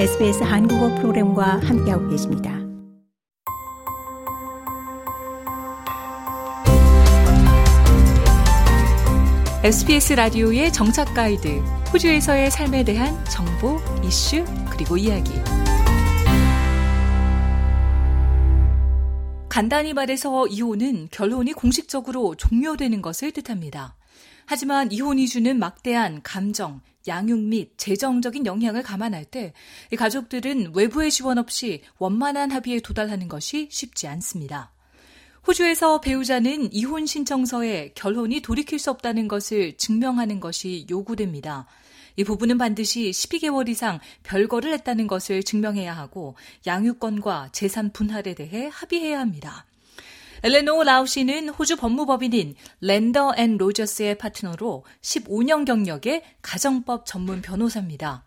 SBS 한국어 프로그램과 함께하고 계십니다. SBS 라디오의 정착 가이드, 호주에서의 삶에 대한 정보, 이슈, 그리고 이야기. 간단히 말해서 이혼은 결혼이 공식적으로 종료되는 것을 뜻합니다. 하지만 이혼이 주는 막대한 감정, 양육 및 재정적인 영향을 감안할 때 가족들은 외부의 지원 없이 원만한 합의에 도달하는 것이 쉽지 않습니다. 호주에서 배우자는 이혼 신청서에 결혼이 돌이킬 수 없다는 것을 증명하는 것이 요구됩니다. 이 부분은 반드시 12개월 이상 별거를 했다는 것을 증명해야 하고 양육권과 재산 분할에 대해 합의해야 합니다. 엘레노 라우 씨는 호주 법무법인인 Lander and Rogers의 파트너로 15년 경력의 가정법 전문 변호사입니다.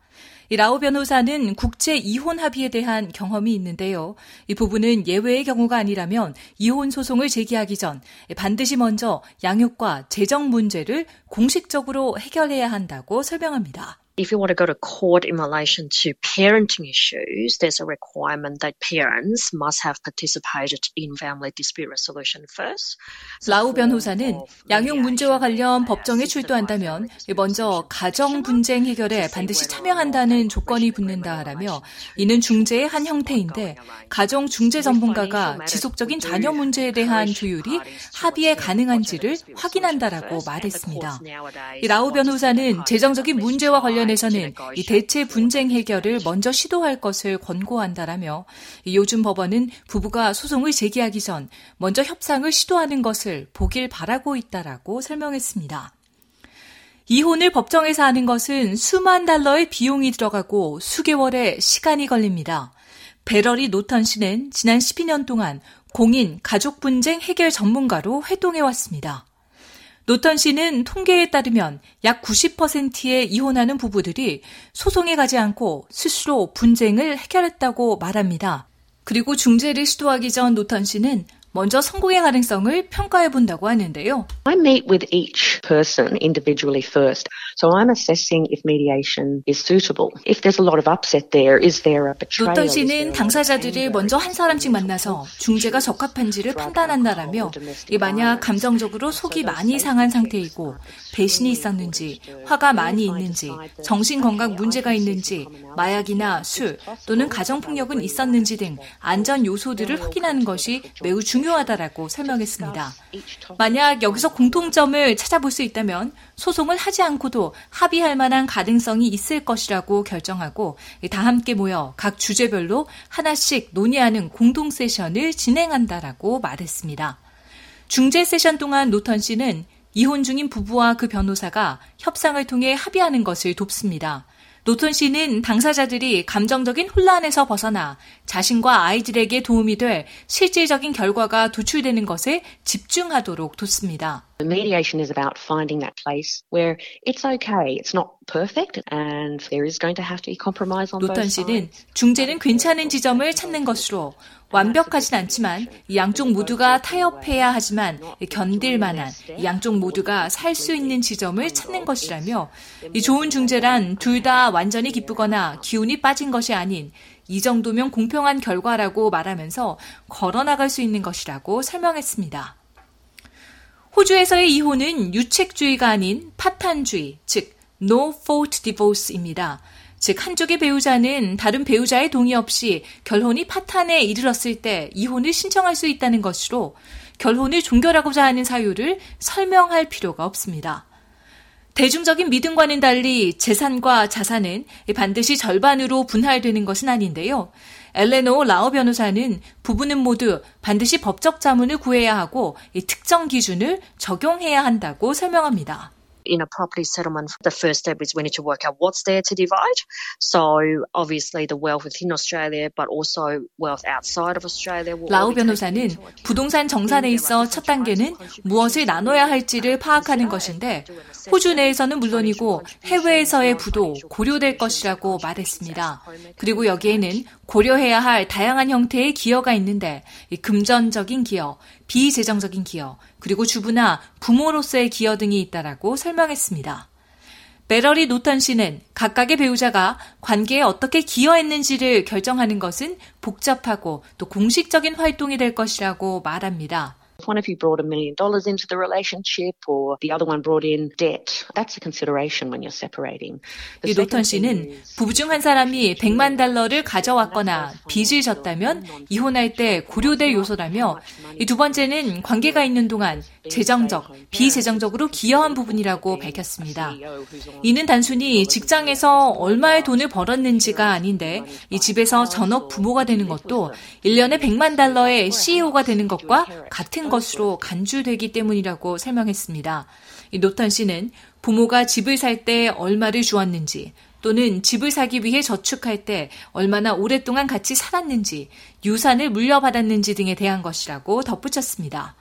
이 라우 변호사는 국제 이혼 합의에 대한 경험이 있는데요. 이 부분은 예외의 경우가 아니라면 이혼 소송을 제기하기 전 반드시 먼저 양육과 재정 문제를 공식적으로 해결해야 한다고 설명합니다. If you want to go to court in relation to parenting issues, there's a requirement that parents must have participated in family dispute resolution first. 라우 변호사는 양육 문제와 관련 법정에 출두한다면 먼저 가정 분쟁 해결에 반드시 참여한다는 조건이 붙는다라며 이는 중재의 한 형태인데 가정 중재 전문가가 지속적인 자녀 문제에 대한 조율이 합의에 가능한지를 확인한다라고 말했습니다. 라우 변호사는 재정적인 문제와 관련 관련해서는 이 대체 분쟁 해결을 먼저 시도할 것을 권고한다라며 요즘 법원은 부부가 소송을 제기하기 전 먼저 협상을 시도하는 것을 보길 바라고 있다라고 설명했습니다. 이혼을 법정에서 하는 것은 수만 달러의 비용이 들어가고 수개월의 시간이 걸립니다. 베러리 노턴 씨는 지난 12년 동안 공인 가족 분쟁 해결 전문가로 활동해 왔습니다. 노턴 씨는 통계에 따르면 약 90%의 이혼하는 부부들이 소송에 가지 않고 스스로 분쟁을 해결했다고 말합니다. 그리고 중재를 시도하기 전 노턴 씨는 먼저 성공의 가능성을 평가해 본다고 하는데요. I meet with each person individually first. So I'm assessing if mediation is suitable. If there's a lot of upset there, is there a betrayal? 노턴 씨는 당사자들을 먼저 한 사람씩 만나서 중재가 적합한지를 판단한다라며 만약 감정적으로 속이 많이 상한 상태이고 배신이 있었는지, 화가 많이 있는지, 정신 건강 문제가 있는지, 마약이나 술 또는 가정폭력은 있었는지 등 안전 요소들을 확인하는 것이 매우 중요 하다라고 설명했습니다. 만약 여기서 공통점을 찾아볼 수 있다면 소송을 하지 않고도 합의할 만한 가능성이 있을 것이라고 결정하고 다 함께 모여 각 주제별로 하나씩 논의하는 공동 세션을 진행한다라고 말했습니다. 중재 세션 동안 노턴 씨는 이혼 중인 부부와 그 변호사가 협상을 통해 합의하는 것을 돕습니다. 노톤 씨는 당사자들이 감정적인 혼란에서 벗어나 자신과 아이들에게 도움이 될 실질적인 결과가 도출되는 것에 집중하도록 돕습니다. Mediation is about finding that place where it's okay, it's not perfect, and there is going to have to be compromise on 노턴 씨는 중재는 괜찮은 지점을 찾는 것으로 완벽하진 않지만 양쪽 모두가 타협해야 하지만 견딜 만한 양쪽 모두가 살 수 있는 지점을 찾는 것이라며 이 좋은 중재란 둘 다 완전히 기쁘거나 기운이 빠진 것이 아닌 이 정도면 공평한 결과라고 말하면서 걸어나갈 수 있는 것이라고 설명했습니다. 호주에서의 이혼은 유책주의가 아닌 파탄주의, 즉 no fault divorce입니다. 즉 한쪽의 배우자는 다른 배우자의 동의 없이 결혼이 파탄에 이르렀을 때 이혼을 신청할 수 있다는 것으로 결혼을 종결하고자 하는 사유를 설명할 필요가 없습니다. 대중적인 믿음과는 달리 재산과 자산은 반드시 절반으로 분할되는 것은 아닌데요. 엘레노 라오 변호사는 부부는 모두 반드시 법적 자문을 구해야 하고 특정 기준을 적용해야 한다고 설명합니다. In a property settlement, the first step is we need to work out what's there to divide. So obviously the wealth within Australia, but also wealth outside of Australia. 라우 변호사는 부동산 정산에 있어 첫 단계는 무엇을 나눠야 할지를 파악하는 것인데 호주 내에서는 물론이고 해외에서의 부도 고려될 것이라고 말했습니다. 그리고 여기에는 고려해야 할 다양한 형태의 기여가 있는데 금전적인 기여, 비재정적인 기여, 그리고 주부나 부모로서의 기여 등이 있다라고 설명 했습니다. 베러리 노턴 씨는 각각의 배우자가 관계에 어떻게 기여했는지를 결정하는 것은 복잡하고 또 공식적인 활동이 될 것이라고 말합니다. If one of you brought a million dollars into the relationship or the other one brought in debt, that's a consideration when you're separating. 이 노턴 씨는 부부 중 한 사람이 100만 달러를 가져왔거나 빚을 졌다면 이혼할 때 고려될 요소라며 이 두 번째는 관계가 있는 동안 재정적, 비재정적으로 기여한 부분이라고 밝혔습니다. 이는 단순히 직장에서 얼마의 돈을 벌었는지가 아닌데 이 집에서 전업 부모가 되는 것도 1년에 100만 달러의 CEO가 되는 것과 같은 것으로 간주되기 때문이라고 설명했습니다. 이 노턴 씨는 부모가 집을 살 때 얼마를 주었는지 또는 집을 사기 위해 저축할 때 얼마나 오랫동안 같이 살았는지 유산을 물려받았는지 등에 대한 것이라고 덧붙였습니다.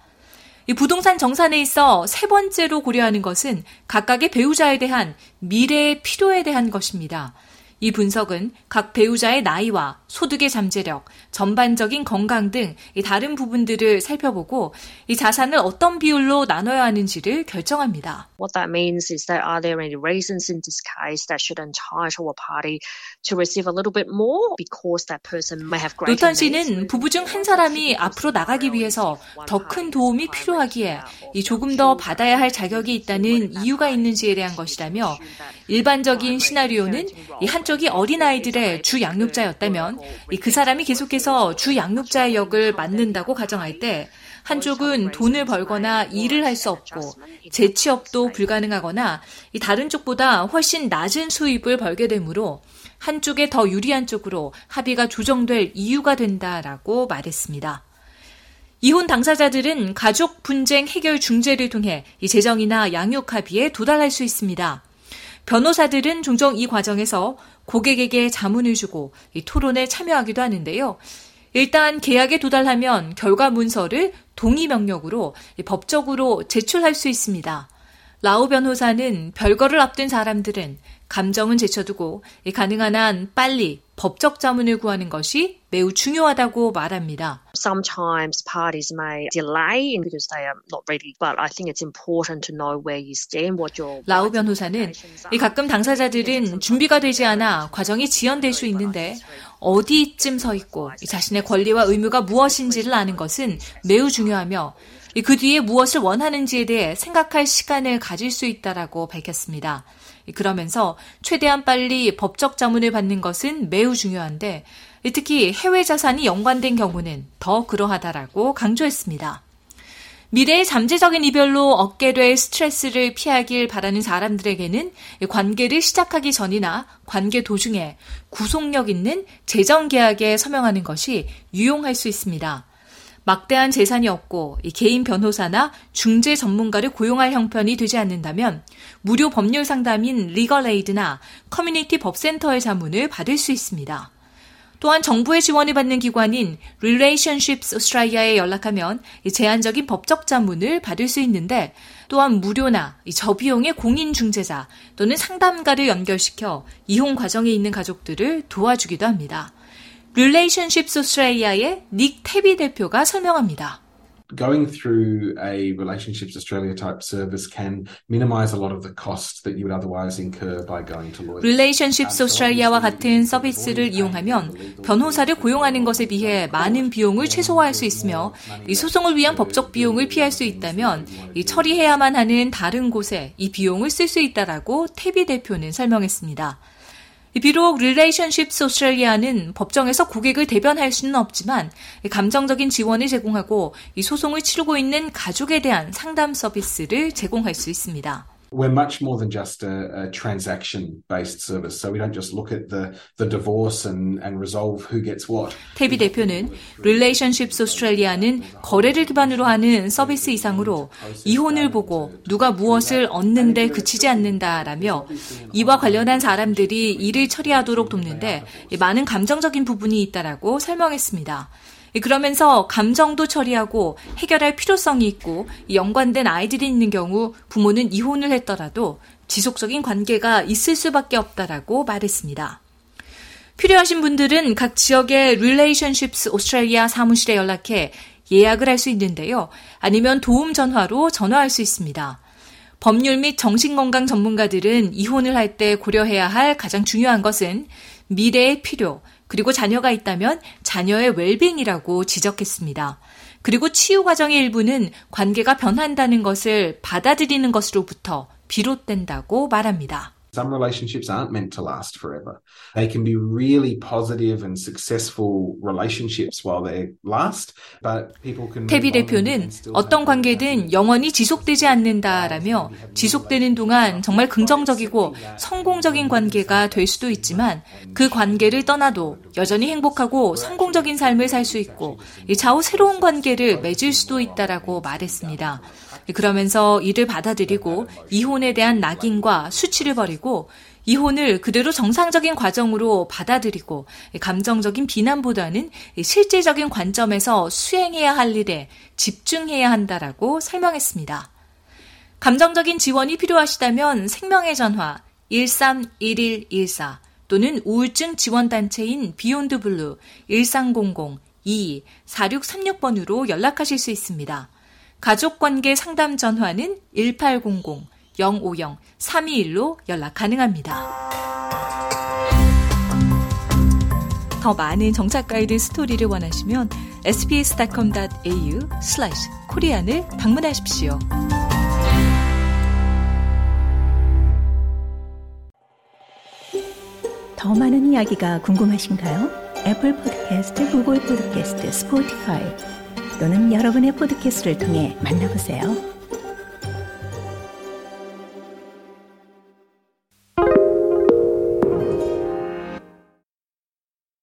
이 부동산 정산에 있어 세 번째로 고려하는 것은 각각의 배우자에 대한 미래의 필요에 대한 것입니다. 이 분석은 각 배우자의 나이와 소득의 잠재력, 전반적인 건강 등 다른 부분들을 살펴보고 이 자산을 어떤 비율로 나눠야 하는지를 결정합니다. What that means is that are there any reasons in case that should entitle a party to receive a little bit more because that person may have greater 노탄 씨는 부부 중 한 사람이 앞으로 나가기 위해서 더 큰 도움이 필요하기에 이 조금 더 받아야 할 자격이 있다는 이유가 있는지에 대한 것이라며 일반적인 시나리오는 이 한쪽이 어린아이들의 주 양육자였다면 그 사람이 계속해서 주 양육자의 역을 맡는다고 가정할 때 한쪽은 돈을 벌거나 일을 할 수 없고 재취업도 불가능하거나 다른 쪽보다 훨씬 낮은 수입을 벌게 되므로 한쪽에 더 유리한 쪽으로 합의가 조정될 이유가 된다라고 말했습니다. 이혼 당사자들은 가족 분쟁 해결 중재를 통해 이 재정이나 양육 합의에 도달할 수 있습니다. 변호사들은 종종 이 과정에서 고객에게 자문을 주고 이 토론에 참여하기도 하는데요. 일단 계약에 도달하면 결과 문서를 동의 명령으로 법적으로 제출할 수 있습니다. 라오 변호사는 별거를 앞둔 사람들은 감정은 제쳐두고 가능한 한 빨리 법적 자문을 구하는 것이 매우 중요하다고 말합니다. Sometimes parties may delay because they are not ready, but I think it's important to know where you stand, what your 라우 변호사는 가끔 당사자들은 준비가 되지 않아 과정이 지연될 수 있는데 어디쯤 서 있고 자신의 권리와 의무가 무엇인지를 아는 것은 매우 중요하며 그 뒤에 무엇을 원하는지에 대해 생각할 시간을 가질 수 있다라고 밝혔습니다. 그러면서 최대한 빨리 법적 자문을 받는 것은 매우 중요한데 특히 해외 자산이 연관된 경우는 더 그러하다라고 강조했습니다. 미래의 잠재적인 이별로 얻게 될 스트레스를 피하길 바라는 사람들에게는 관계를 시작하기 전이나 관계 도중에 구속력 있는 재정 계약에 서명하는 것이 유용할 수 있습니다. 막대한 재산이 없고 개인 변호사나 중재 전문가를 고용할 형편이 되지 않는다면 무료 법률 상담인 Legal Aid나 커뮤니티 법센터의 자문을 받을 수 있습니다. 또한 정부의 지원을 받는 기관인 Relationships Australia에 연락하면 제한적인 법적 자문을 받을 수 있는데 또한 무료나 저비용의 공인 중재자 또는 상담가를 연결시켜 이혼 과정에 있는 가족들을 도와주기도 합니다. Relationships Australia의 닉 태비 대표가 설명합니다. going through a relationships Australia type service can minimize a lot of the costs that you would otherwise incur by going to lawyers. Relationships Australia와 같은 서비스를 이용하면 변호사를 고용하는 것에 비해 많은 비용을 최소화할 수 있으며 이 소송을 위한 법적 비용을 피할 수 있다면 이 처리해야만 하는 다른 곳에 이 비용을 쓸 수 있다라고 태비 대표는 설명했습니다. 비록 Relationships Australia는 법정에서 고객을 대변할 수는 없지만 감정적인 지원을 제공하고 이 소송을 치르고 있는 가족에 대한 상담 서비스를 제공할 수 있습니다. We're much more than just a, a transaction-based service. So we don't just look at the, the divorce and, and resolve who gets what. 태비 대표는 Relationships Australia는 거래를 기반으로 하는 서비스 이상으로 이혼을 보고 누가 무엇을 얻는데 그치지 않는다라며 이와 관련한 사람들이 일을 처리하도록 돕는데 많은 감정적인 부분이 있다라고 설명했습니다. 그러면서 감정도 처리하고 해결할 필요성이 있고 연관된 아이들이 있는 경우 부모는 이혼을 했더라도 지속적인 관계가 있을 수밖에 없다라고 말했습니다. 필요하신 분들은 각 지역의 Relationships Australia 사무실에 연락해 예약을 할 수 있는데요. 아니면 도움 전화로 전화할 수 있습니다. 법률 및 정신건강 전문가들은 이혼을 할 때 고려해야 할 가장 중요한 것은 미래의 필요, 그리고 자녀가 있다면 자녀의 웰빙이라고 지적했습니다. 그리고 치유 과정의 일부는 관계가 변한다는 것을 받아들이는 것으로부터 비롯된다고 말합니다. Some relationships aren't meant to last forever. They can be really positive and successful relationships while they last, but people can. 태비 대표는 어떤 관계든 영원히 지속되지 않는다라며 지속되는 동안 정말 긍정적이고 성공적인 관계가 될 수도 있지만 그 관계를 떠나도 여전히 행복하고 성공적인 삶을 살 수 있고 좌우 새로운 관계를 맺을 수도 있다라고 말했습니다. 그러면서 이를 받아들이고 이혼에 대한 낙인과 수치를 버리고 이혼을 그대로 정상적인 과정으로 받아들이고 감정적인 비난보다는 실질적인 관점에서 수행해야 할 일에 집중해야 한다라고 설명했습니다. 감정적인 지원이 필요하시다면 생명의 전화 131114 또는 우울증 지원단체인 Beyond Blue 1300 22 4636번으로 연락하실 수 있습니다. 가족관계 상담 전화는 1800-050-321로 연락 가능합니다. 더 많은 정착 가이드 스토리를 원하시면 sbs.com.au Korean을 방문하십시오. 더 많은 이야기가 궁금하신가요? 애플 포드캐스트, 구글 포드캐스트, 스포티파이 또는 여러분의 포드캐스트를 통해 만나보세요.